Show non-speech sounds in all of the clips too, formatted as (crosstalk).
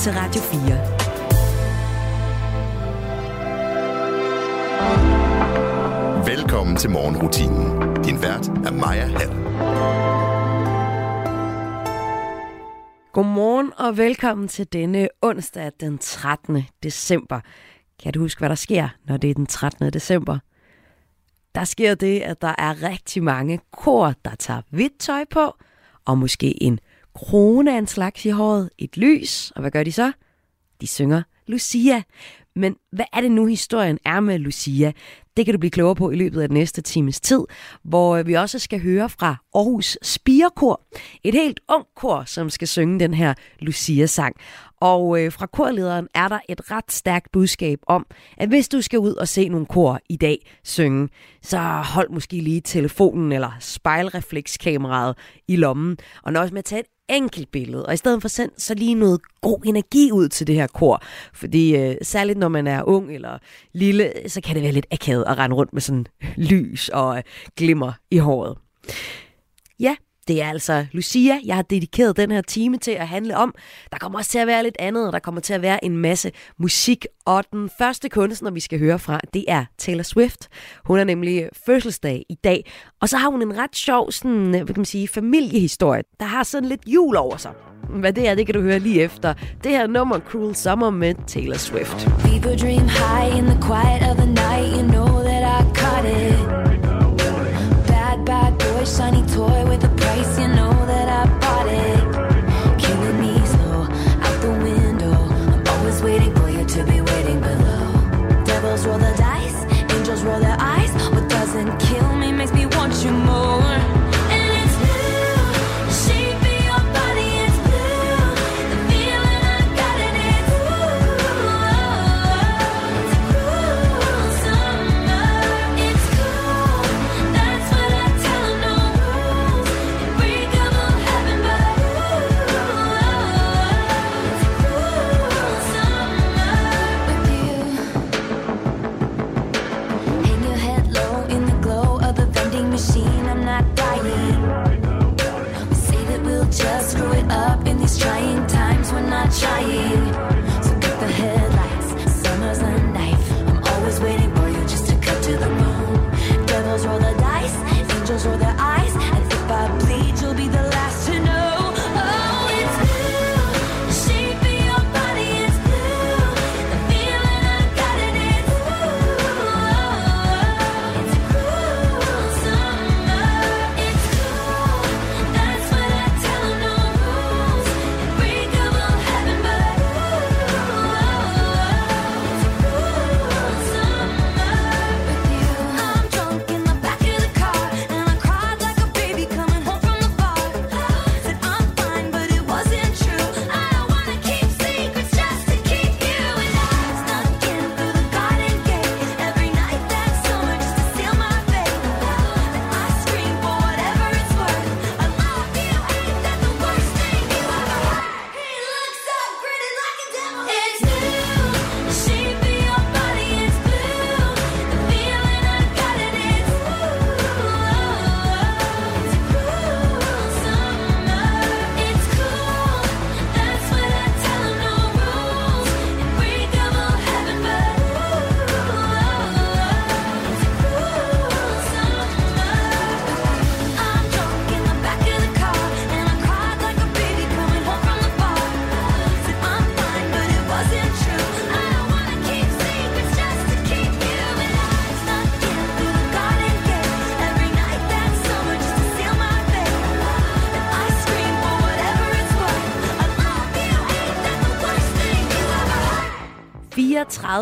til Radio 4. Velkommen til morgenrutinen. Din vært er Maja Hall. Godmorgen og velkommen til denne onsdag den 13. december. Kan du huske, hvad der sker, når det er den 13. december? Der sker det, at der er rigtig mange kor, der tager hvidt tøj på, og måske en krone af en slags i håret, et lys, og hvad gør de så? De synger Lucia. Men hvad er det nu, historien er med Lucia? Det kan du blive klogere på i løbet af den næste times tid, hvor øh, vi også skal høre fra Aarhus Spirekor. Et helt ung kor, som skal synge den her Lucia-sang. Og øh, fra korlederen er der et ret stærkt budskab om, at hvis du skal ud og se nogle kor i dag synge, så hold måske lige telefonen eller spejlreflekskameraet i lommen, og nøjes med at tage et enkelt billede, og i stedet for send så lige noget god energi ud til det her kor. Fordi øh, særligt når man er ung eller lille, så kan det være lidt akavet at rende rundt med sådan lys og øh, glimmer i håret. Ja, det er altså Lucia, jeg har dedikeret den her time til at handle om. Der kommer også til at være lidt andet, og der kommer til at være en masse musik. Og den første kunstner, vi skal høre fra, det er Taylor Swift. Hun er nemlig fødselsdag i dag. Og så har hun en ret sjov sådan, hvad kan man sige, familiehistorie, der har sådan lidt jul over sig. Hvad det er, det kan du høre lige efter. Det her nummer Cruel Summer med Taylor Swift. People dream high in the quiet of the night, you know that I caught it. Bad, bad boy, shiny toy with a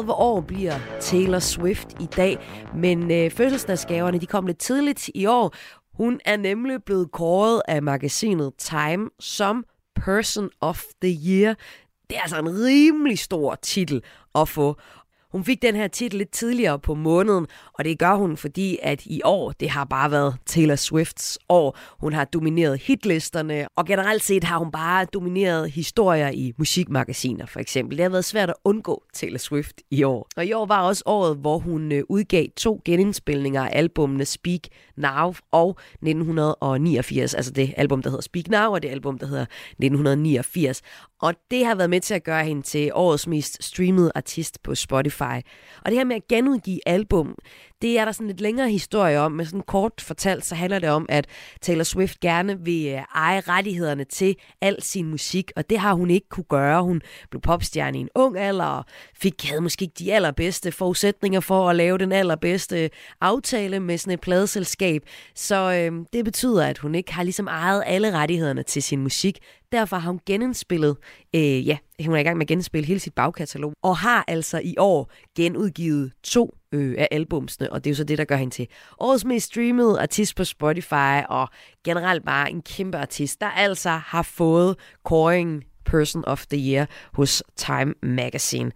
år bliver Taylor Swift i dag, men øh, fødselsdagsgaverne de kom lidt tidligt i år. Hun er nemlig blevet kåret af magasinet Time som Person of the Year. Det er altså en rimelig stor titel at få. Hun fik den her titel lidt tidligere på måneden, og det gør hun, fordi at i år, det har bare været Taylor Swifts år. Hun har domineret hitlisterne, og generelt set har hun bare domineret historier i musikmagasiner, for eksempel. Det har været svært at undgå Taylor Swift i år. Og i år var også året, hvor hun øh, udgav to genindspilninger af albumene Speak Now og 1989, altså det album, der hedder Speak Now, og det album, der hedder 1989. Og det har været med til at gøre hende til årets mest streamede artist på Spotify. Og det her med at genudgive album, det er der sådan lidt længere historie om, men sådan kort fortalt, så handler det om, at Taylor Swift gerne vil øh, eje rettighederne til al sin musik, og det har hun ikke kunne gøre. Hun blev popstjerne i en ung alder, og fik, havde måske ikke de allerbedste forudsætninger for at lave den allerbedste aftale med sådan et pladeselskab. Så øh, det betyder, at hun ikke har ligesom ejet alle rettighederne til sin musik. Derfor har hun genindspillet, øh, ja, hun er i gang med at genspille hele sit bagkatalog, og har altså i år genudgivet to øh, af albumsene, og det er jo så det, der gør hende til årets mest streamede artist på Spotify, og generelt bare en kæmpe artist, der altså har fået kåring Person of the Year hos Time Magazine.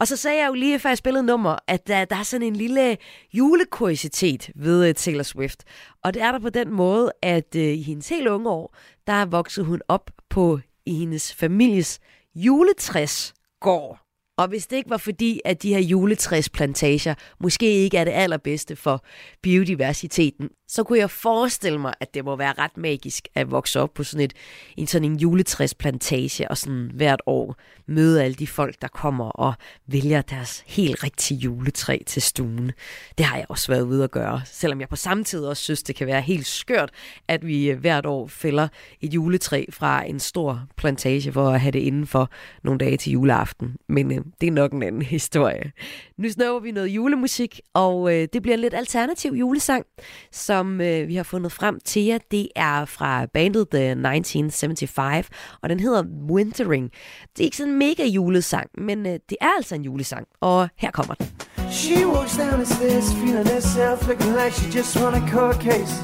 Og så sagde jeg jo lige, før jeg spillede nummer, at der, der er sådan en lille julekuriositet ved uh, Taylor Swift. Og det er der på den måde, at uh, i hendes helt unge år, der voksede hun op på i hendes families juletræsgård. Og hvis det ikke var fordi, at de her juletræsplantager måske ikke er det allerbedste for biodiversiteten, så kunne jeg forestille mig, at det må være ret magisk at vokse op på sådan, et, en sådan en juletræsplantage og sådan hvert år møde alle de folk, der kommer og vælger deres helt rigtige juletræ til stuen. Det har jeg også været ude at gøre, selvom jeg på samme tid også synes, det kan være helt skørt, at vi øh, hvert år fælder et juletræ fra en stor plantage for at have det indenfor nogle dage til juleaften. Men øh, det er nok en anden historie. Nu snøver vi noget julemusik, og øh, det bliver en lidt alternativ julesang, så som øh, vi har fundet frem til jer. Det er fra bandet The 1975, og den hedder Wintering. Det er ikke sådan en mega julesang, men øh, det er altså en julesang, og her kommer den. She walks down the stairs, feeling herself, looking like she just won a court case.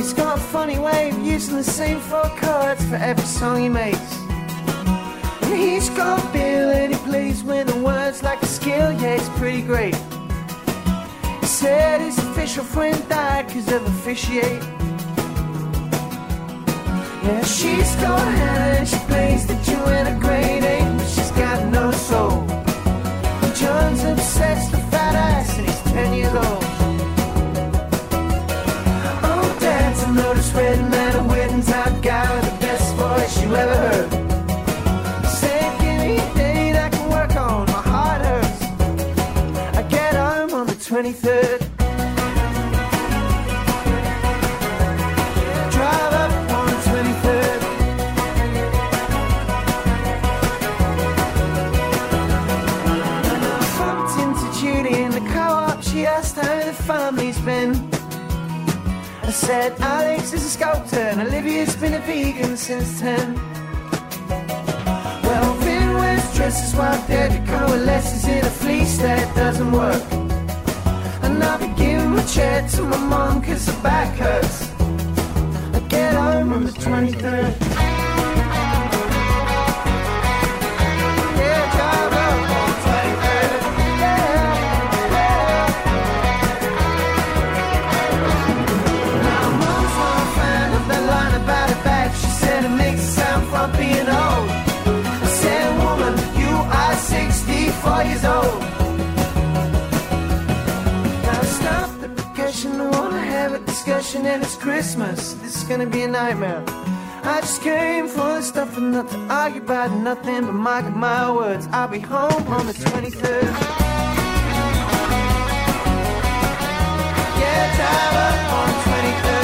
It's got a funny way of using the same four chords for every song he makes. And he's got a bill and he plays with the words like a skill, yeah, it's pretty great. Said his official friend died cause of officiate. Yeah, she's got Hannah and she plays the Joanna grade eight, but she's got no soul. And John's obsessed with fat ass and he's ten years old. Oh, Dad's a notice red man, a wedding top guy with the best voice you ever heard. He said Alex is a sculptor and Olivia's been a vegan since 10. Well, Finn wears dresses while Dedrick coalesces in a fleece that doesn't work. And I'll be giving my chair to my mom cause her back hurts. I get home on the 23rd. 64 years old. Now stop the percussion, I wanna have a discussion and it's Christmas. This is gonna be a nightmare. I just came for the stuff and not to argue about nothing but mark my words. I'll be home on the 23rd. Yeah, drive up on the 23rd.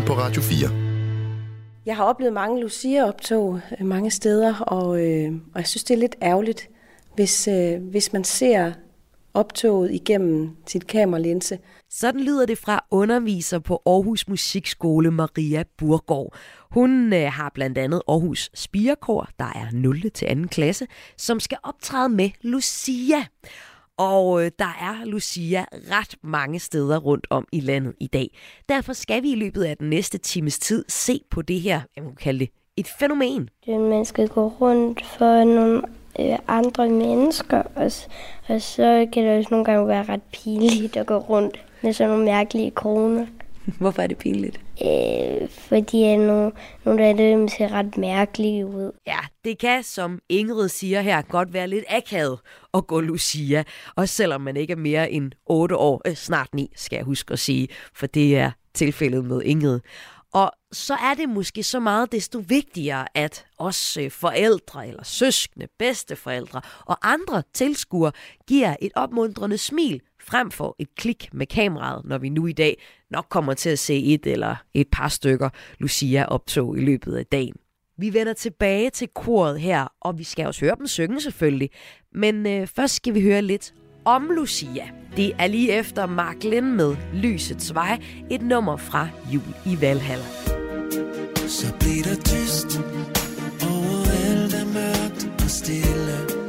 Morgenrutinen på Radio 4. Jeg har oplevet mange Lucia-optog øh, mange steder, og, øh, og jeg synes, det er lidt ærgerligt, hvis, øh, hvis man ser optoget igennem sit kameralinse. Sådan lyder det fra underviser på Aarhus Musikskole Maria Burgård. Hun øh, har blandt andet Aarhus Spirekor, der er 0. til 2. klasse, som skal optræde med Lucia. Og øh, der er Lucia ret mange steder rundt om i landet i dag. Derfor skal vi i løbet af den næste times tid se på det her, jeg må kalde det, et fænomen. Man skal gå rundt for nogle øh, andre mennesker, og, og så kan det også nogle gange være ret pinligt at gå rundt med sådan nogle mærkelige kroner. (laughs) Hvorfor er det pinligt? Øh, fordi at nogle, nogle af dem ser ret mærkelige ud. Ja, det kan, som Ingrid siger her, godt være lidt akavet at gå Lucia. Også selvom man ikke er mere end 8 år, øh, snart 9, skal jeg huske at sige, for det er tilfældet med Ingrid. Og så er det måske så meget desto vigtigere, at også øh, forældre eller søskende, bedsteforældre og andre tilskuere giver et opmuntrende smil frem for et klik med kameraet, når vi nu i dag nok kommer til at se et eller et par stykker Lucia-optog i løbet af dagen. Vi vender tilbage til koret her, og vi skal også høre dem synge selvfølgelig. Men øh, først skal vi høre lidt om Lucia. Det er lige efter Mark Lind med Lysets Vej, et nummer fra Jul i Valhalla. Så bliver der tyst Overalt er mørkt og stille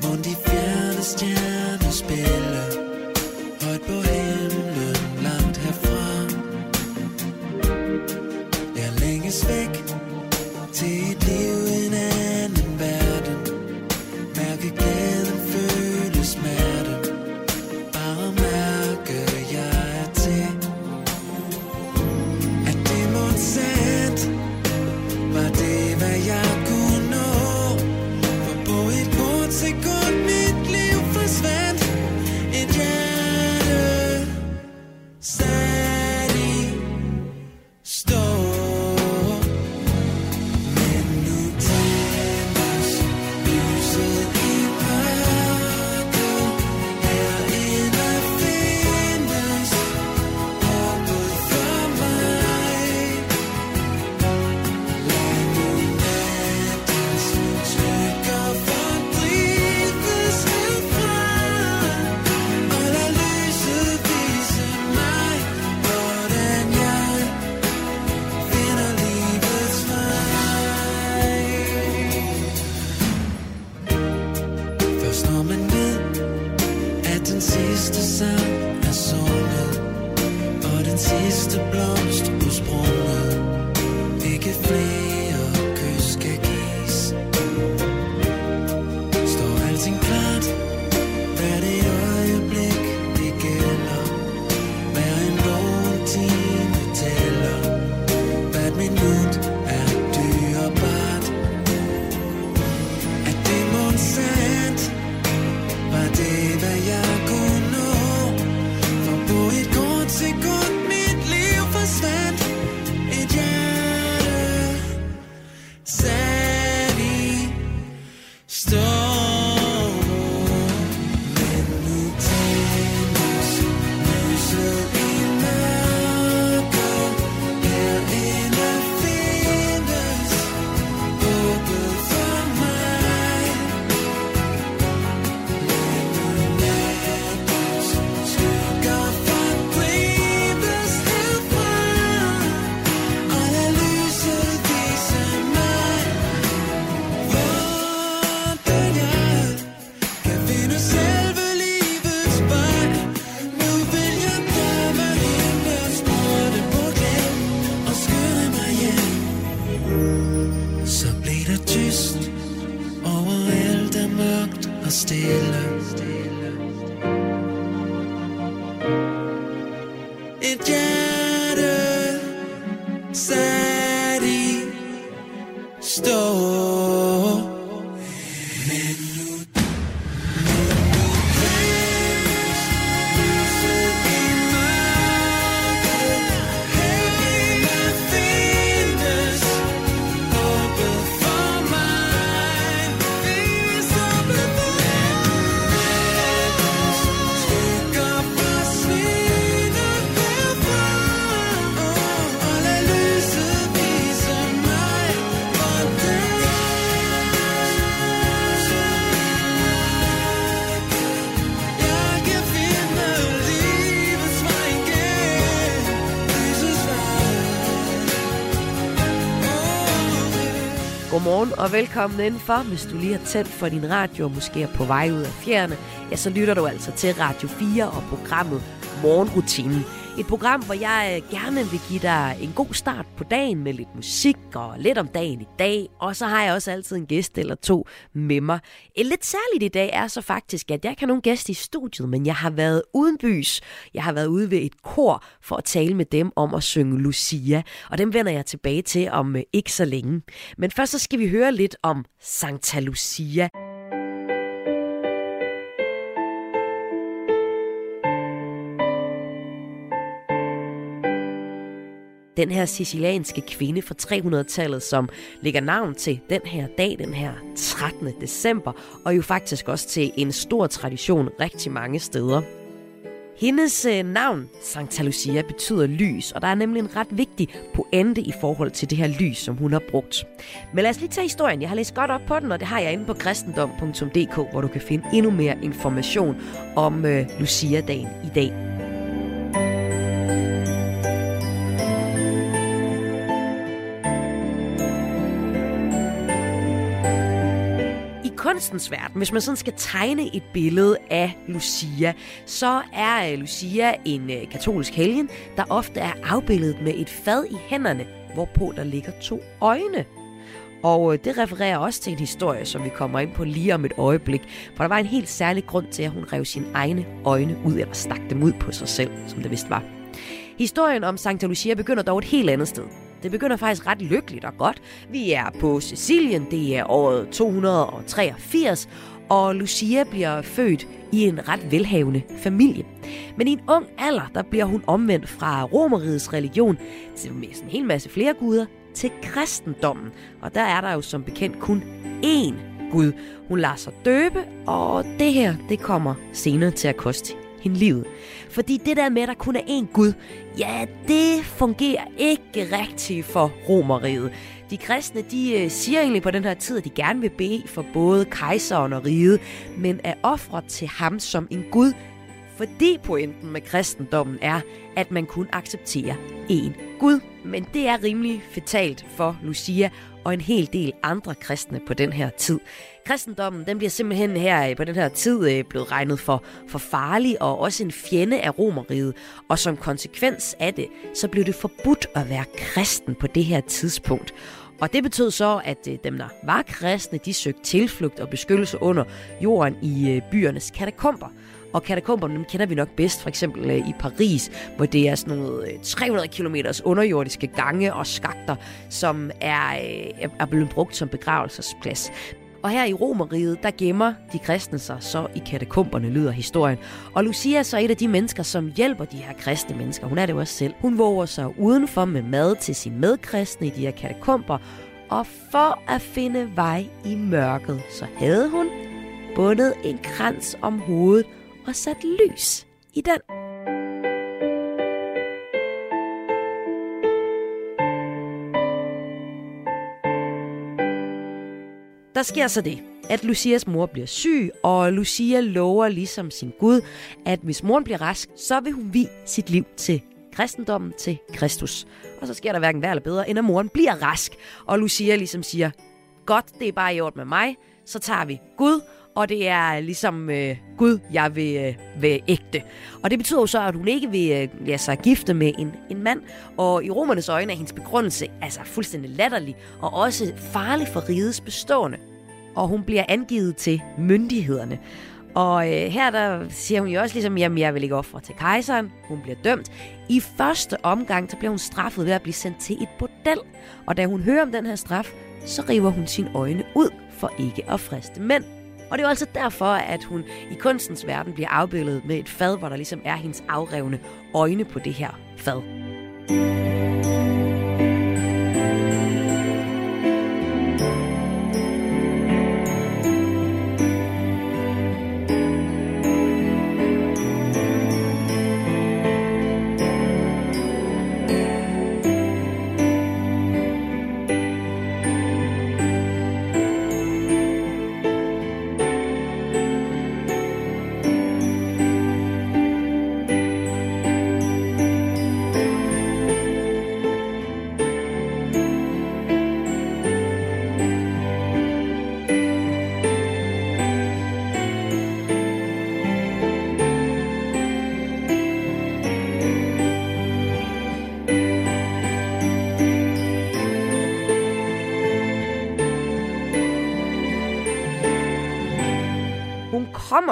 hvor de fjerne stjerner hjerte sat i stå. Og velkommen indenfor. Hvis du lige har tændt for din radio og måske er på vej ud af fjerne, ja, så lytter du altså til Radio 4 og programmet Morgenrutinen. Et program, hvor jeg øh, gerne vil give dig en god start på dagen med lidt musik og lidt om dagen i dag. Og så har jeg også altid en gæst eller to med mig. Et lidt særligt i dag er så faktisk, at jeg ikke har nogen gæst i studiet, men jeg har været uden bys. Jeg har været ude ved et kor for at tale med dem om at synge Lucia. Og dem vender jeg tilbage til om øh, ikke så længe. Men først så skal vi høre lidt om Santa Lucia. Den her sicilianske kvinde fra 300-tallet, som lægger navn til den her dag, den her 13. december, og jo faktisk også til en stor tradition rigtig mange steder. Hendes øh, navn, Santa Lucia, betyder lys, og der er nemlig en ret vigtig pointe i forhold til det her lys, som hun har brugt. Men lad os lige tage historien. Jeg har læst godt op på den, og det har jeg inde på kristendom.dk, hvor du kan finde endnu mere information om øh, Lucia-dagen i dag. Kunstens verden, hvis man sådan skal tegne et billede af Lucia, så er øh, Lucia en øh, katolsk helgen, der ofte er afbildet med et fad i hænderne, hvorpå der ligger to øjne. Og øh, det refererer også til en historie, som vi kommer ind på lige om et øjeblik, for der var en helt særlig grund til, at hun rev sine egne øjne ud, eller stak dem ud på sig selv, som det vist var. Historien om Santa Lucia begynder dog et helt andet sted. Det begynder faktisk ret lykkeligt og godt. Vi er på Sicilien, det er året 283, og Lucia bliver født i en ret velhavende familie. Men i en ung alder, der bliver hun omvendt fra romerigets religion til med sådan en hel masse flere guder til kristendommen. Og der er der jo som bekendt kun én Gud. Hun lader sig døbe, og det her, det kommer senere til at koste hende livet. Fordi det der med, at der kun er én Gud, ja, det fungerer ikke rigtigt for romeriet. De kristne, de øh, siger egentlig på den her tid, at de gerne vil bede for både kejseren og riget, men er ofre til ham som en Gud, fordi pointen med kristendommen er, at man kun accepterer én Gud. Men det er rimelig fatalt for Lucia og en hel del andre kristne på den her tid. Kristendommen den bliver simpelthen her øh, på den her tid øh, blevet regnet for, for farlig og også en fjende af romeriet. Og som konsekvens af det, så blev det forbudt at være kristen på det her tidspunkt. Og det betød så, at øh, dem, der var kristne, de søgte tilflugt og beskyttelse under jorden i byernes katakomber. Og katakomberne dem kender vi nok bedst, for eksempel øh, i Paris, hvor det er sådan noget øh, 300 km underjordiske gange og skakter, som er, øh, er blevet brugt som begravelsesplads. Og her i Romeriet, der gemmer de kristne sig så i katakomberne, lyder historien. Og Lucia er så et af de mennesker, som hjælper de her kristne mennesker. Hun er det jo også selv. Hun våger sig udenfor med mad til sine medkristne i de her katakomber. Og for at finde vej i mørket, så havde hun bundet en krans om hovedet og sat lys i den. Der sker så det, at Lucias mor bliver syg, og Lucia lover ligesom sin Gud, at hvis moren bliver rask, så vil hun vi sit liv til kristendommen, til Kristus. Og så sker der hverken værre eller bedre, end at moren bliver rask. Og Lucia ligesom siger, godt, det er bare i orden med mig, så tager vi Gud, og det er ligesom øh, Gud, jeg vil, øh, være ægte. Og det betyder jo så, at hun ikke vil øh, lade sig gifte med en, en mand, og i romernes øjne er hendes begrundelse altså fuldstændig latterlig, og også farlig for rigets bestående. Og hun bliver angivet til myndighederne. Og øh, her der siger hun jo også ligesom, jamen jeg vil ikke ofre til kejseren. Hun bliver dømt. I første omgang, så bliver hun straffet ved at blive sendt til et bordel. Og da hun hører om den her straf, så river hun sine øjne ud for ikke at friste mænd. Og det er jo altså derfor, at hun i kunstens verden bliver afbildet med et fad, hvor der ligesom er hendes afrevne øjne på det her fad.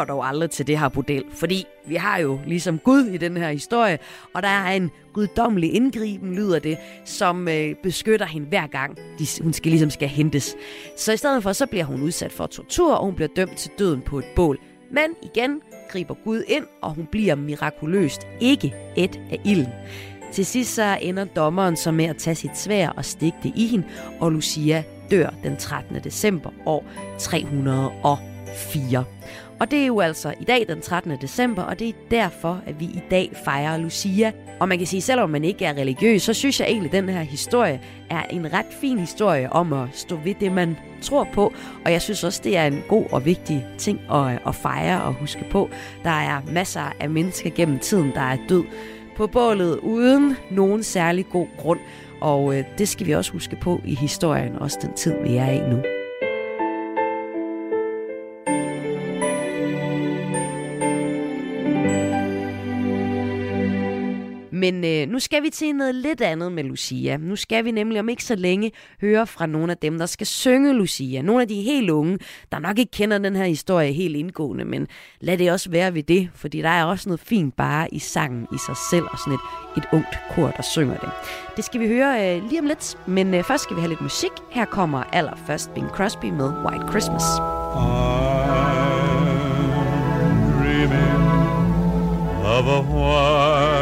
Kommer dog aldrig til det her bordel, fordi vi har jo ligesom Gud i den her historie, og der er en guddommelig indgriben, lyder det, som øh, beskytter hende hver gang, de, hun skal ligesom skal hentes. Så i stedet for, så bliver hun udsat for tortur, og hun bliver dømt til døden på et bål. Men igen griber Gud ind, og hun bliver mirakuløst ikke et af ilden. Til sidst så ender dommeren så med at tage sit svær og stikke det i hende, og Lucia dør den 13. december år 304. Og det er jo altså i dag den 13. december, og det er derfor, at vi i dag fejrer Lucia. Og man kan sige, selvom man ikke er religiøs, så synes jeg egentlig, at den her historie er en ret fin historie om at stå ved det, man tror på. Og jeg synes også, det er en god og vigtig ting at, at fejre og huske på. Der er masser af mennesker gennem tiden, der er død på bålet uden nogen særlig god grund. Og øh, det skal vi også huske på i historien, også den tid, vi er i nu. Men øh, nu skal vi til noget lidt andet med Lucia. Nu skal vi nemlig om ikke så længe høre fra nogle af dem, der skal synge Lucia. Nogle af de helt unge, der nok ikke kender den her historie helt indgående, men lad det også være ved det, fordi der er også noget fint bare i sangen i sig selv, og sådan et, et ungt kor, der synger det. Det skal vi høre øh, lige om lidt, men øh, først skal vi have lidt musik. Her kommer allerførst Bing Crosby med White Christmas. dreaming of a white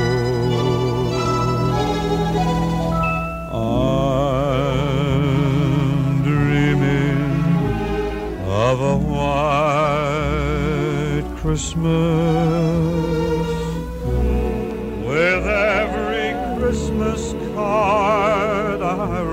I'm dreaming of a white Christmas with every Christmas card I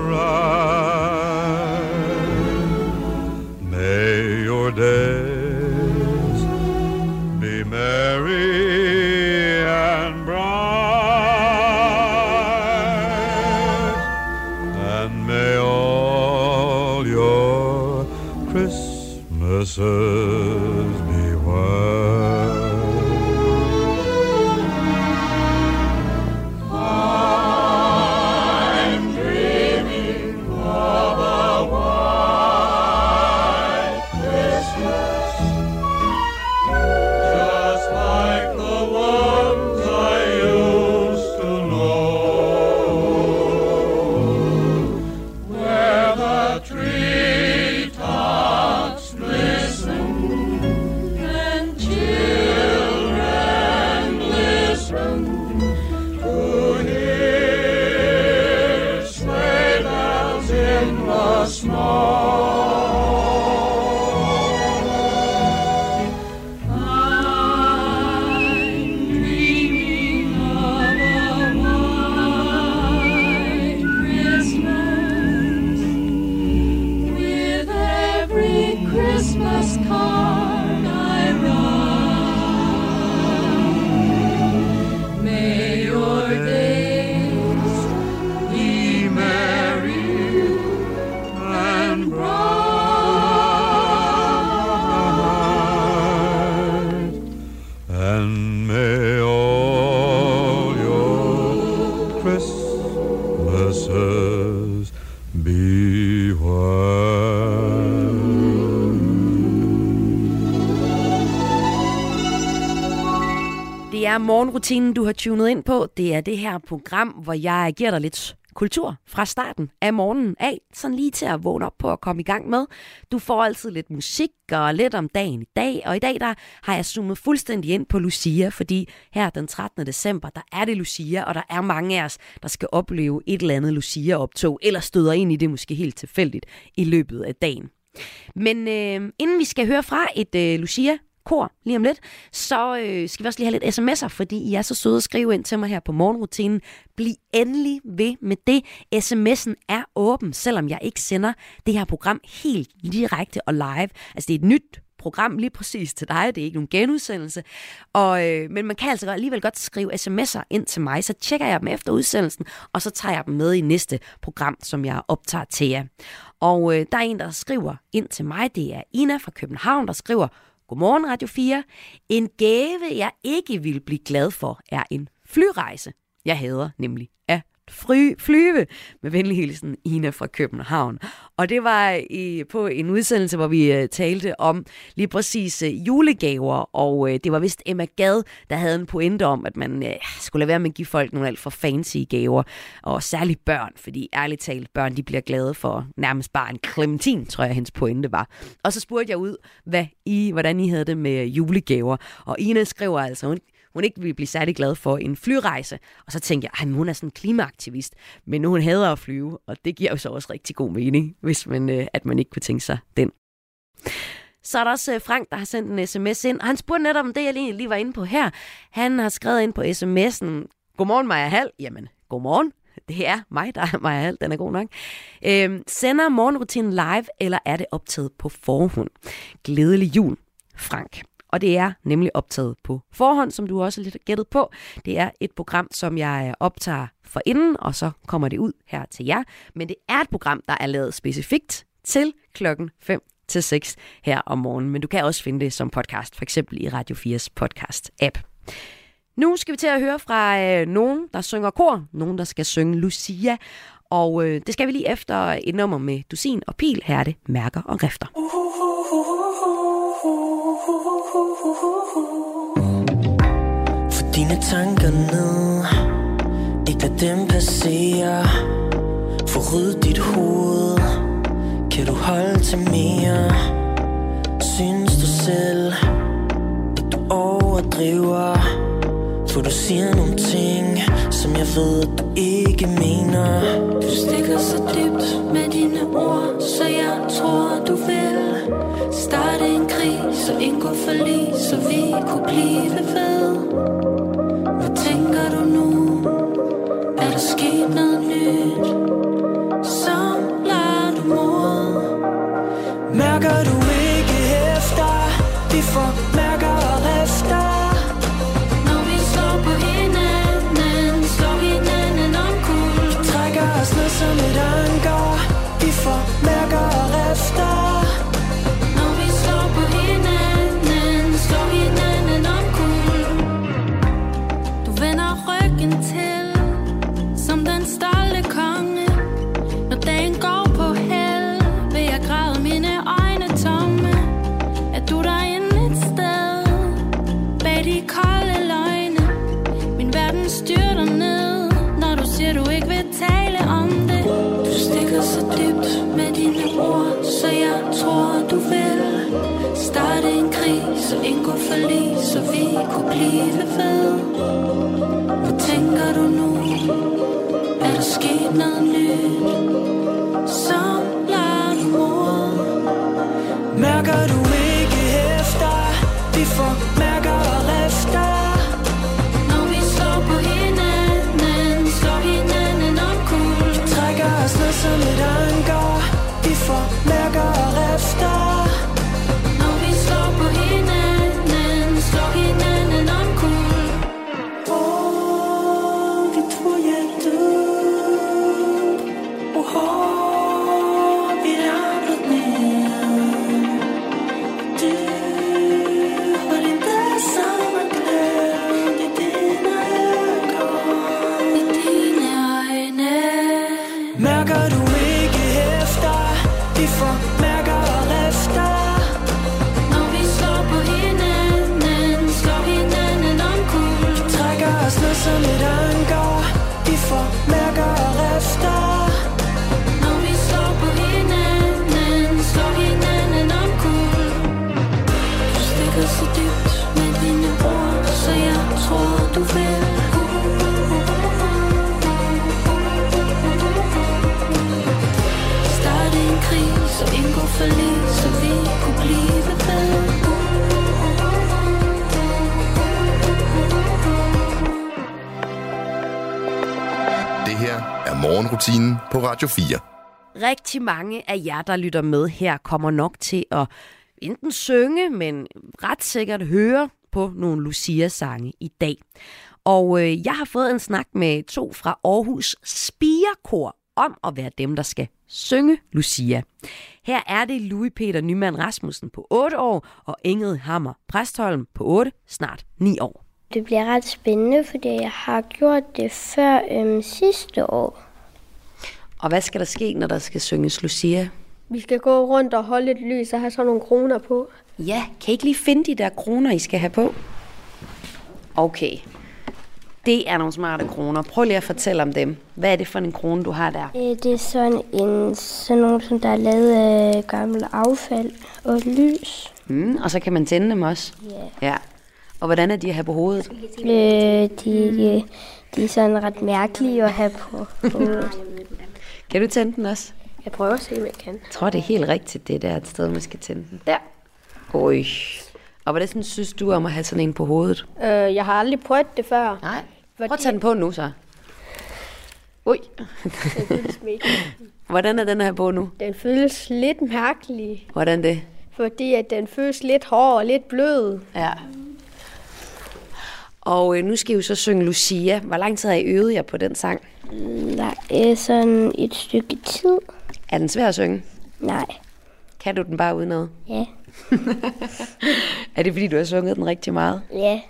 Christmases. Det er morgenrutinen, du har tunet ind på. Det er det her program, hvor jeg giver dig lidt kultur fra starten af morgenen af, sådan lige til at vågne op på at komme i gang med. Du får altid lidt musik og lidt om dagen i dag, og i dag der har jeg zoomet fuldstændig ind på Lucia, fordi her den 13. december, der er det Lucia, og der er mange af os, der skal opleve et eller andet Lucia-optog, eller støder ind i det måske helt tilfældigt i løbet af dagen. Men øh, inden vi skal høre fra et øh, Lucia kor lige om lidt, så øh, skal vi også lige have lidt sms'er, fordi I er så søde at skrive ind til mig her på morgenrutinen. Bliv endelig ved med det. SMS'en er åben, selvom jeg ikke sender det her program helt direkte og live. Altså det er et nyt program lige præcis til dig. Det er ikke nogen genudsendelse. Og, øh, men man kan altså alligevel godt skrive sms'er ind til mig, så tjekker jeg dem efter udsendelsen, og så tager jeg dem med i næste program, som jeg optager til jer. Og øh, der er en, der skriver ind til mig. Det er Ina fra København, der skriver, Godmorgen Radio 4. En gave, jeg ikke vil blive glad for, er en flyrejse. Jeg hader nemlig at fly, flyve. Med venlig hilsen, Ina fra København. Og det var i, på en udsendelse, hvor vi uh, talte om lige præcis uh, julegaver, og uh, det var vist Emma Gad, der havde en pointe om, at man uh, skulle lade være med at give folk nogle alt for fancy gaver, og særligt børn, fordi ærligt talt, børn de bliver glade for nærmest bare en clementin, tror jeg, hendes pointe var. Og så spurgte jeg ud, hvad I, hvordan I havde det med julegaver, og Ina skriver altså, hun, hun ikke ville blive særlig glad for en flyrejse. Og så tænkte jeg, at hun er sådan en klimaaktivist, men hun hader at flyve, og det giver jo så også rigtig god mening, hvis man, øh, at man ikke kunne tænke sig den. Så er der også øh, Frank, der har sendt en sms ind, og han spurgte netop om det, jeg lige, lige var inde på her. Han har skrevet ind på sms'en, Godmorgen Maja Hall. Jamen, godmorgen. Det er mig, der er (laughs) Maja Hall. Den er god nok. Øhm, sender morgenrutinen live, eller er det optaget på forhånd? Glædelig jul, Frank. Og det er nemlig optaget på forhånd, som du også lidt har gættet på. Det er et program, som jeg øh, optager for inden, og så kommer det ud her til jer. Men det er et program, der er lavet specifikt til klokken 5 til 6 her om morgenen. Men du kan også finde det som podcast, for eksempel i Radio 4's podcast-app. Nu skal vi til at høre fra øh, nogen, der synger kor, nogen, der skal synge Lucia. Og øh, det skal vi lige efter et nummer med dusin og pil. Her er det mærker og rifter. Få mine tanker ned. Ikke lad dem passere. Få ryddet dit hoved. Kan du holde til mere? Synes du selv At du overdriver? For du siger nogle ting Som jeg ved at du ikke mener. Du stikker så dybt med dine ord Så jeg tror du vil Starte en krig Så indgå forlig Så vi kunne blive ved nu? Er der sket noget nyt? Trækker som et anker. Vi får mærker og rifter. Når vi slår på hinanden Slår hinanden omkuld Du stikker så dybt med dine ord Så jeg tror du vil. Starte en krig Så indgå forlig. Så morgenrutinen på Radio 4. Rigtig mange af jer, der lytter med her, kommer nok til at enten synge, men ret sikkert høre på nogle Lucia-sange i dag. Og øh, jeg har fået en snak med to fra Aarhus Spirekor om at være dem, der skal synge Lucia. Her er det Louis Peter Nyman Rasmussen på 8 år og Ingrid Hammer Præstholm på 8, snart 9 år. Det bliver ret spændende, fordi jeg har gjort det før øhm, sidste år. Og hvad skal der ske, når der skal synges Lucia? Vi skal gå rundt og holde et lys og have sådan nogle kroner på. Ja, kan I ikke lige finde de der kroner, I skal have på? Okay. Det er nogle smarte kroner. Prøv lige at fortælle om dem. Hvad er det for en krone, du har der? Øh, Det er sådan en sådan nogle, som der er lavet af gammel affald og lys. Mm, og så kan man tænde dem også? Ja. Ja. Og hvordan er de at have på hovedet? Øh, de, de er sådan ret mærkelige at have på hovedet. Kan du tænde den også? Jeg prøver at se, om jeg kan. Jeg tror, det er helt rigtigt, det der et sted, man skal tænde den. Der. Oj. Og hvordan sådan synes du om at have sådan en på hovedet? Øh, jeg har aldrig prøvet det før. Nej. Prøv at tage den på nu så. Ui. (laughs) Hvordan er den her på nu? Den føles lidt mærkelig, Hvordan det? fordi at den føles lidt hård og lidt blød. Ja. Og øh, nu skal I jo så synge Lucia. Hvor lang tid har I øvet jer på den sang? Der er sådan et stykke tid. Er den svær at synge? Nej. Kan du den bare uden noget? Ja. (laughs) Er det fordi, du har sunget den rigtig meget? Ja.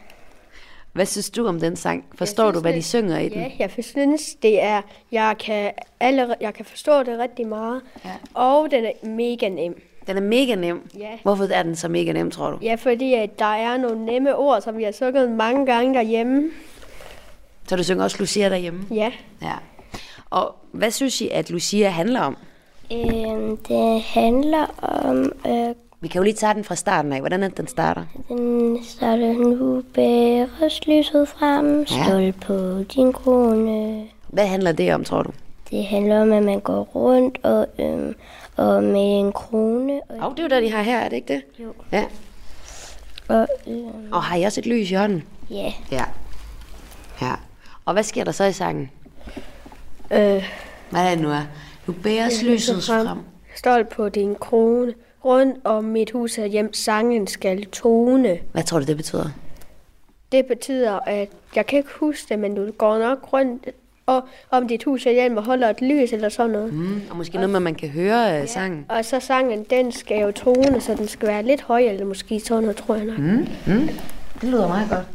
Hvad synes du om den sang? Forstår du, hvad de synger i den? Ja, jeg synes, det er, jeg kan, allerede, jeg kan forstå det rigtig meget. Ja. Og den er mega nem. Den er mega nem. Ja. Hvorfor er den så mega nem, tror du? Ja, fordi at der er nogle nemme ord, som vi har sunget mange gange derhjemme. Så du synger også Lucia derhjemme? Ja. Ja. Og hvad synes I, at Lucia handler om? Øhm, det handler om... Øh, Vi kan jo lige tage den fra starten af. Hvordan er det, den starter? den starter nu bæres lyset frem, stol på din krone. Hvad handler det om, tror du? Det handler om, at man går rundt og, øhm, og med en krone. Og, Og det er jo det, de har her, er det ikke det? Jo. Ja. og øhm, Og har I også et lys i hånden? ja, Ja. Ja. Og hvad sker der så i sangen? Øh, Hvad er det nu er? Nu bæres lyset frem. Stol på din krone. Rundt om mit hus og hjem, sangen skal tone. Hvad tror du, det betyder? Det betyder, at jeg kan ikke huske det, men du går nok rundt og, om dit hus og hjem og holder et lys eller sådan noget. Mm, og måske noget med, at man kan høre uh, sangen. Og så sangen, den skal jo tone, så den skal være lidt høj, eller måske sådan noget, tror jeg nok. Mm, mm. Det lyder meget godt.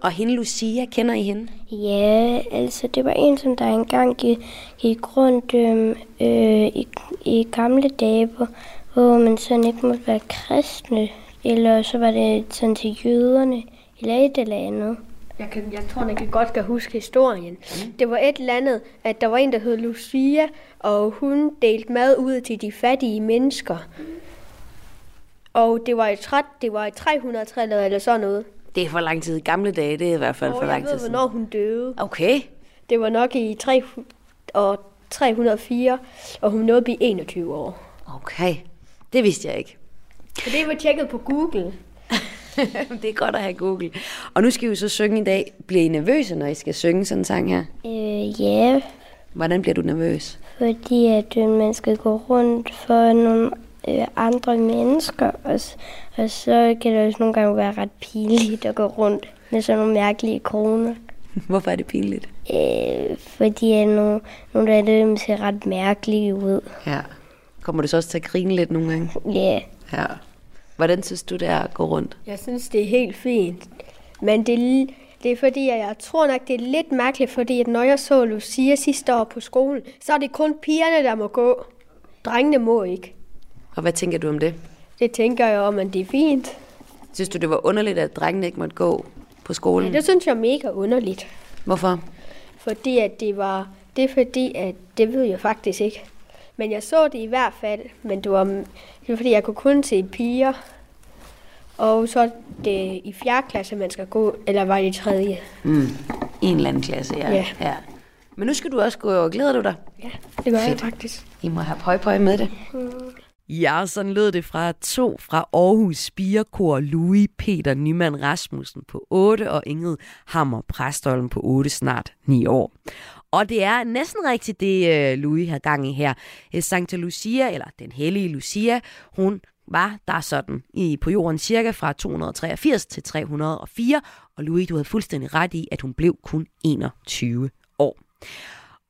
Og hende Lucia, kender I hende? ja, altså det var en, som der engang gik, gik rundt øhm, øh, i, i gamle dage, hvor, hvor man sådan ikke måtte være kristne, eller så var det sådan til jøderne, eller et eller andet. Jeg, kan, jeg tror, jeg kan godt kan huske historien. Mm. Det var et eller andet, at der var en, der hed Lucia, og hun delte mad ud til de fattige mennesker. Og det var i, træt, det var i 300-tallet eller sådan noget. Det er for lang tid. Gamle dage, det er i hvert fald Og for jeg lang tid ved, siden. hvornår hun døde. Okay. Det var nok i 3, og 304, og hun nåede at blive 21 år. Okay. Det vidste jeg ikke. Så det var tjekket på Google. Det er godt at have Google. Og nu skal vi så synge i dag. Bliver I nervøse, når I skal synge sådan en sang her? Øh, ja, Hvordan bliver du nervøs? fordi at øh, man skal gå rundt for nogle øh, andre mennesker, og, og så kan det også nogle gange være ret pinligt at gå rundt med sådan nogle mærkelige kroner. (laughs) Hvorfor er det pinligt? Øh, fordi at nogle, nogle af dem ser ret mærkelige ud. Ja. Kommer du så også til at grine lidt nogle gange? Ja, Ja. Hvordan synes du, det er at gå rundt? Jeg synes, det er helt fint. Men det, er det er fordi, at jeg tror nok, det er lidt mærkeligt, fordi at når jeg så Lucia sidste år på skolen, så er det kun pigerne, der må gå. Drengene må ikke. Og hvad tænker du om det? Det tænker jeg om, at det er fint. Synes du, det var underligt, at drengene ikke måtte gå på Ja, skolen? det synes jeg er mega underligt. Hvorfor? Fordi at det var... Det er fordi, at det ved jeg faktisk ikke. Men jeg så det i hvert fald. Men det var, det var fordi, jeg kunne kun se piger. Og så er det i fjerde klasse, man skal gå, eller var det i tredje? Mm. En eller anden klasse, ja. Ja. ja. Men nu skal du også gå, og glæder du dig? Ja, det gør jeg Fedt. faktisk. I må have pøj pøj med det. Ja, sådan lød det fra to fra Aarhus Spirekor, Louis Peter Nyman Rasmussen på 8 og Ingrid Hammer Præstholm på 8, snart 9 år. Og det er næsten rigtigt, det øh, Louis har gang i her. Øh, Santa Lucia, eller den hellige Lucia, hun var der sådan i på jorden cirka fra 283 til 304, og Louis, du havde fuldstændig ret i, at hun blev kun 21 år.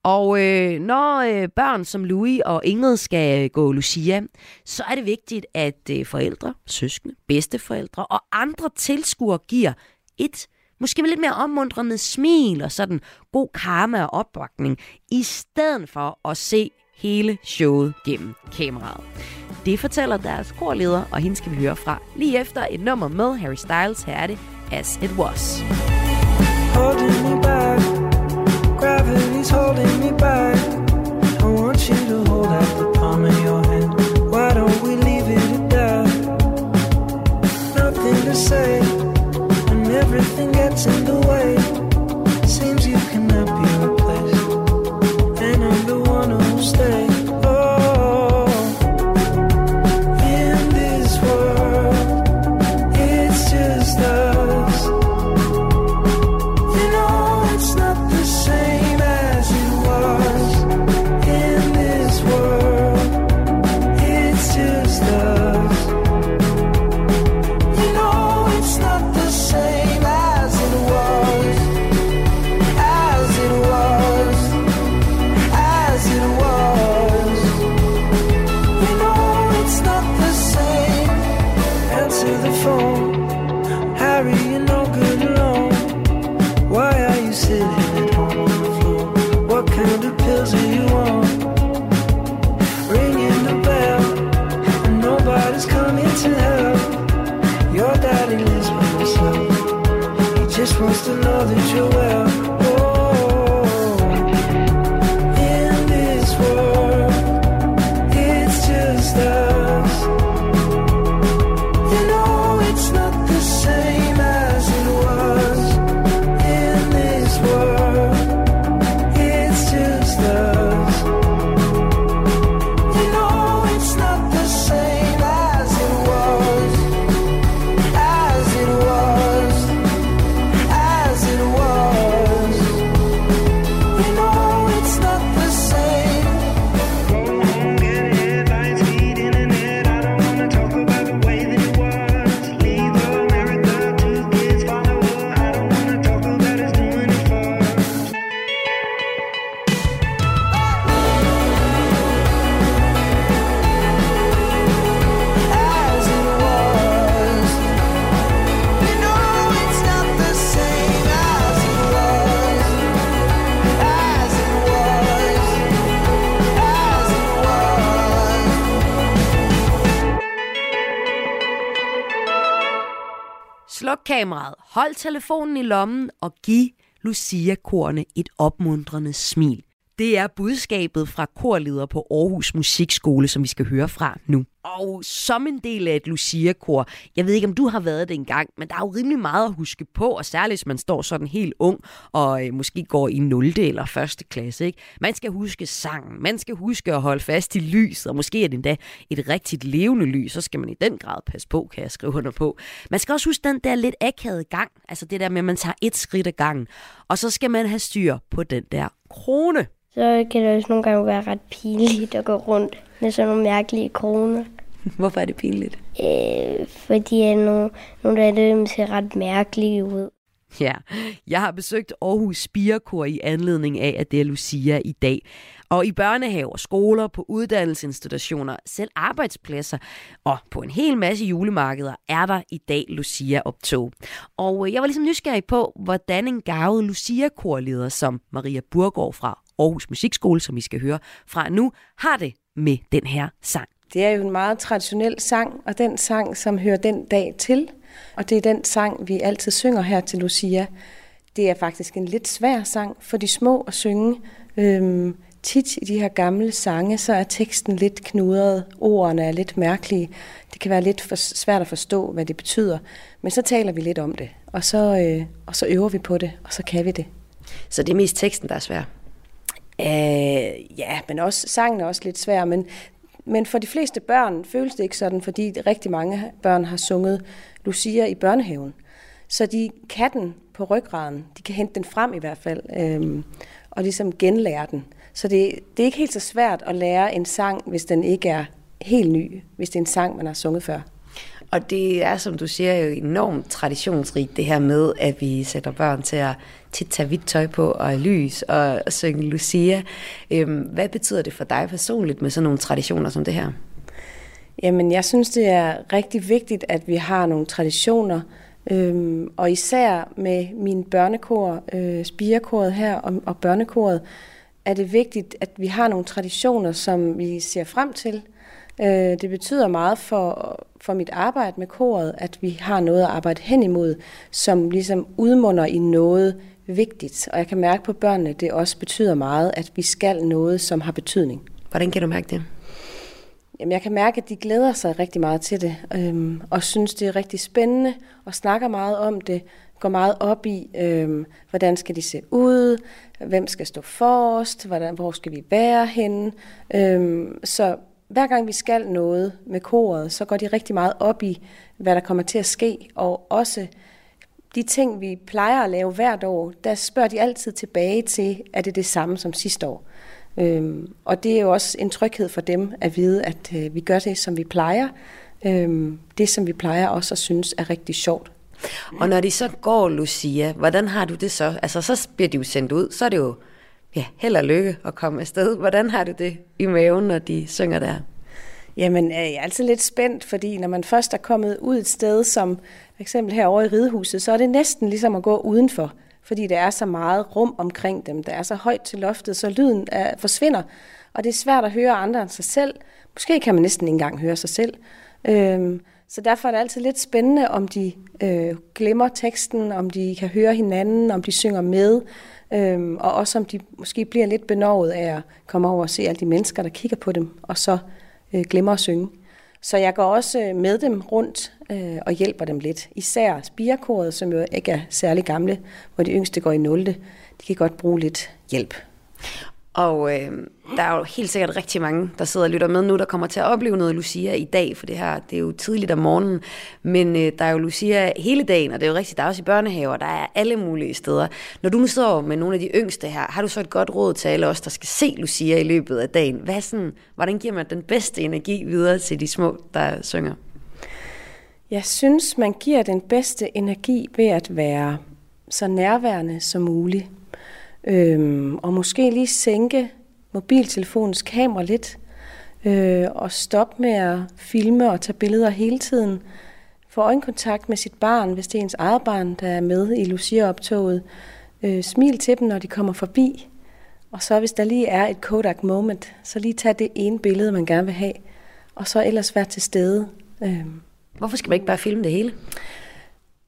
Og øh, når øh, børn som Louis og Ingrid skal øh, gå Lucia, så er det vigtigt, at øh, forældre, søskende, bedsteforældre og andre tilskuere giver et måske med lidt mere opmuntrende smil og sådan god karma og opbakning, i stedet for at se hele showet gennem kameraet. Det fortæller deres korleder, og hende skal vi høre fra lige efter et nummer med Harry Styles. Her er det As It Was. Oh, holding me back. I want you to Sluk kameraet, hold telefonen i lommen og giv Lucia-korne et opmuntrende smil. Det er budskabet fra korleder på Aarhus Musikskole, som vi skal høre fra nu. Og som en del af et Lucia-kor, jeg ved ikke, om du har været det engang, men der er jo rimelig meget at huske på, og særligt hvis man står sådan helt ung, og øh, måske går i 0. eller 1. klasse. Ikke? Man skal huske sangen, man skal huske at holde fast i lyset, og måske er det endda et rigtigt levende lys, så skal man i den grad passe på, kan jeg skrive under på. Man skal også huske den der lidt akavede gang, altså det der med, at man tager et skridt ad gangen, og så skal man have styr på den der krone. Så kan det også nogle gange være ret pinligt at gå rundt med sådan nogle mærkelige kroner. (laughs) Hvorfor er det pinligt? Øh, fordi nogle, nogle af dem ser ret mærkelige ud. Ja, jeg har besøgt Aarhus Spirekor i anledning af, at det er Lucia i dag. Og i børnehaver, skoler, på uddannelsesinstitutioner, selv arbejdspladser og på en hel masse julemarkeder er der i dag Lucia-optog. Og øh, jeg var ligesom nysgerrig på, hvordan en gavet Lucia-korleder som Maria Burgård fra Aarhus Musikskole, som vi skal høre fra nu, har det med den her sang. Det er jo en meget traditionel sang, og den sang, som hører den dag til. Og det er den sang, vi altid synger her til Lucia. Det er faktisk en lidt svær sang for de små at synge. Øhm, tit i de her gamle sange, så er teksten lidt knudret, ordene er lidt mærkelige. Det kan være lidt for svært at forstå, hvad det betyder. Men så taler vi lidt om det, og så, øh, og så øver vi på det, og så kan vi det. Så det er mest teksten, der er svær? Øh, ja, men også sangen er også lidt svær, men, men for de fleste børn føles det ikke sådan, fordi rigtig mange børn har sunget Lucia i børnehaven. Så de kan den på ryggraden. De kan hente den frem i hvert fald, øh, og ligesom genlære den. Så det, det er ikke helt så svært at lære en sang, hvis den ikke er helt ny, hvis det er en sang, man har sunget før. Og det er, som du siger, jo enormt traditionsrigt, det her med, at vi sætter børn til at tit tage hvidt tøj på og lys og, synge Lucia. Øhm, hvad betyder det for dig personligt med sådan nogle traditioner som det her? Jamen, jeg synes, det er rigtig vigtigt, at vi har nogle traditioner, øhm, og især med min børnekor, øh, spirekoret her og, og børnekoret, er det vigtigt, at vi har nogle traditioner, som vi ser frem til. Øh, det betyder meget for, for mit arbejde med koret, at vi har noget at arbejde hen imod, som ligesom udmunder i noget vigtigt. Og jeg kan mærke på børnene, det også betyder meget, at vi skal noget, som har betydning. Hvordan kan du mærke det? Jamen, jeg kan mærke, at de glæder sig rigtig meget til det, øhm, og synes, det er rigtig spændende, og snakker meget om det, går meget op i, øhm, hvordan skal de se ud, hvem skal stå forrest, hvordan, hvor skal vi være henne. Øhm, så hver gang vi skal noget med koret, så går de rigtig meget op i, hvad der kommer til at ske, og også de ting, vi plejer at lave hvert år, der spørger de altid tilbage til, er det det samme som sidste år? Øhm, og det er jo også en tryghed for dem at vide, at øh, vi gør det, som vi plejer. Øhm, det, som vi plejer også at synes er rigtig sjovt. Og når de så går, Lucia, hvordan har du det så? Altså, så bliver de jo sendt ud, så er det jo ja, held og lykke at komme afsted. Hvordan har du det i maven, når de synger der? Jamen, jeg er altid lidt spændt, fordi når man først er kommet ud et sted, som for eksempel herovre i Ridehuset, så er det næsten ligesom at gå udenfor, fordi der er så meget rum omkring dem. Der er så højt til loftet, så lyden er, forsvinder, og det er svært at høre andre end sig selv. Måske kan man næsten ikke engang høre sig selv. Øhm, så derfor er det altid lidt spændende, om de øh, glemmer teksten, om de kan høre hinanden, om de synger med, øhm, og også om de måske bliver lidt benovet af at komme over og se alle de mennesker, der kigger på dem, og så øh, glemmer at synge. Så jeg går også øh, med dem rundt øh, og hjælper dem lidt. Især spirekoret, som jo ikke er særlig gamle, hvor de yngste går i 0. De kan godt bruge lidt hjælp. Og øh, der er jo helt sikkert rigtig mange, der sidder og lytter med nu, der kommer til at opleve noget Lucia i dag, for det her, det er jo tidligt om morgenen, men øh, der er jo Lucia hele dagen, og det er jo rigtigt, der er også i børnehaver, der er alle mulige steder. Når du nu står med nogle af de yngste her, har du så et godt råd til alle os, der skal se Lucia i løbet af dagen? Hvad sådan, hvordan giver man den bedste energi videre til de små, der synger? Jeg synes, man giver den bedste energi ved at være så nærværende som muligt. Øhm, og måske lige sænke mobiltelefonens kamera lidt, øh, og stoppe med at filme og tage billeder hele tiden. Få øjenkontakt med sit barn, hvis det er ens eget barn, der er med i Lucia-optoget. Øh, smil til dem, når de kommer forbi. Og så hvis der lige er et Kodak moment, så lige tag det ene billede, man gerne vil have. Og så ellers være til stede. Øh. Hvorfor skal man ikke bare filme det hele?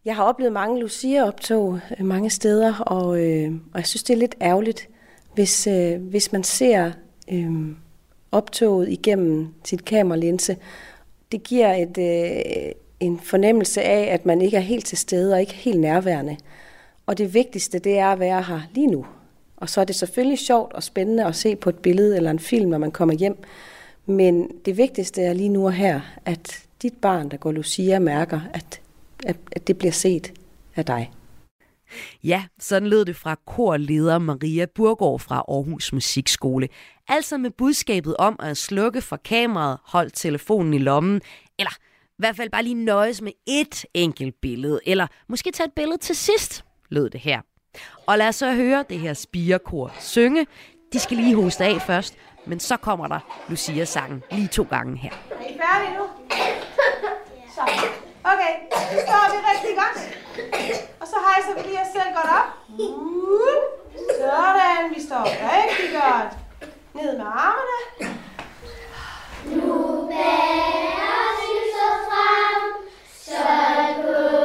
Jeg har oplevet mange Lucia-optog øh, mange steder, og, øh, og jeg synes, det er lidt ærgerligt, hvis, øh, hvis man ser øh, optoget igennem sit kameralinse. Det giver et, øh, en fornemmelse af, at man ikke er helt til stede og ikke helt nærværende. Og det vigtigste, det er at være her lige nu. Og så er det selvfølgelig sjovt og spændende at se på et billede eller en film, når man kommer hjem. Men det vigtigste er lige nu og her, at dit barn, der går Lucia, mærker, at at, at det bliver set af dig. Ja, sådan lød det fra korleder Maria Burgård fra Aarhus Musikskole. Altså med budskabet om at slukke for kameraet, hold telefonen i lommen, eller i hvert fald bare lige nøjes med et enkelt billede, eller måske tage et billede til sidst, lød det her. Og lad os så høre det her spirekor synge. De skal lige hoste af først, men så kommer der Lucia-sangen lige to gange her. Er I færdige nu? Så. Okay, så står vi rigtig godt. Og så hejser vi lige os selv godt op. Uh, sådan, vi står rigtig godt. Ned med armene. Nu bærer lyset frem, sølv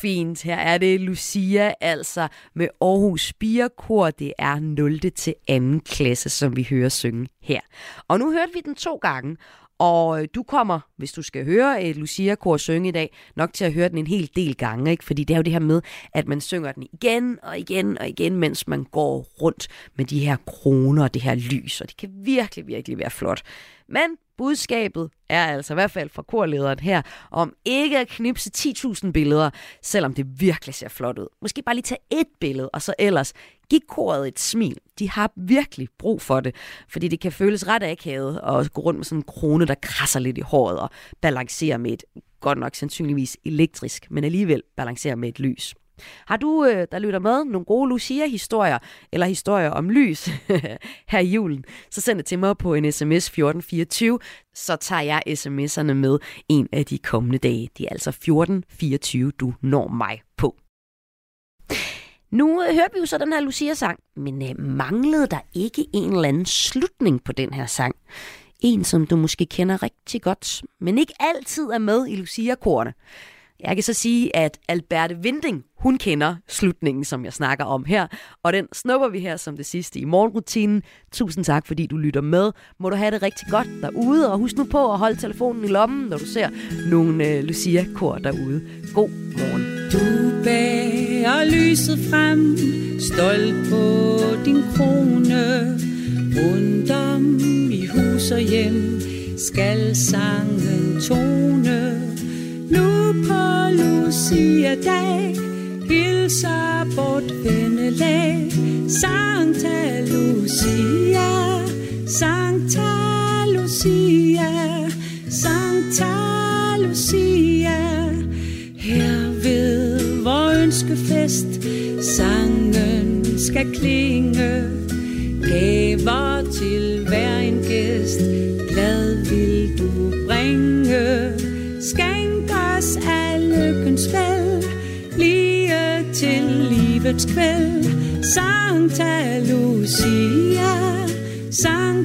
fint. Her er det Lucia, altså med Aarhus Spirekor. Det er 0. til 2. klasse, som vi hører synge her. Og nu hørte vi den to gange, og øh, du kommer, hvis du skal høre et Lucia-kor synge i dag, nok til at høre den en hel del gange, ikke? fordi det er jo det her med, at man synger den igen og igen og igen, mens man går rundt med de her kroner og det her lys, og det kan virkelig, virkelig være flot. Men budskabet er altså i hvert fald fra korlederen her, om ikke at knipse 10.000 billeder, selvom det virkelig ser flot ud. Måske bare lige tage et billede, og så ellers giv koret et smil. De har virkelig brug for det, fordi det kan føles ret akavet at gå rundt med sådan en krone, der krasser lidt i håret og balancerer med et, godt nok sandsynligvis elektrisk, men alligevel balancerer med et lys. Har du, øh, der lytter med, nogle gode Lucia-historier, eller historier om lys (laughs) her i julen, så send det til mig på en sms 1424, så tager jeg sms'erne med en af de kommende dage. Det er altså 1424, du når mig på. Nu øh, hører vi jo så den her Lucia-sang, men øh, manglede der ikke en eller anden slutning på den her sang? En, som du måske kender rigtig godt, men ikke altid er med i Lucia-korene. Jeg kan så sige, at Alberte Vinding, hun kender slutningen, som jeg snakker om her, og den snupper vi her som det sidste i morgenrutinen. Tusind tak, fordi du lytter med. Må du have det rigtig godt derude, og husk nu på at holde telefonen i lommen, når du ser nogle øh, Lucia-kor derude. God morgen. Du bærer lyset frem, stolt på din krone. Rundt om i hus og hjem skal sangen tone. Nu på Lucia-dag hilser bort vennelag. Santa Lucia, Santa Lucia, Santa Lucia. Her ved vor ønskefest Sangen skal klinge Gaver livets kvæld Santa Lucia. Santa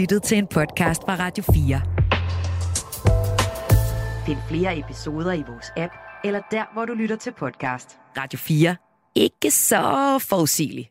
lyttet til en podcast fra Radio 4. Find flere episoder i vores app, eller der, hvor du lytter til podcast. Radio 4. Ikke så forudsigeligt.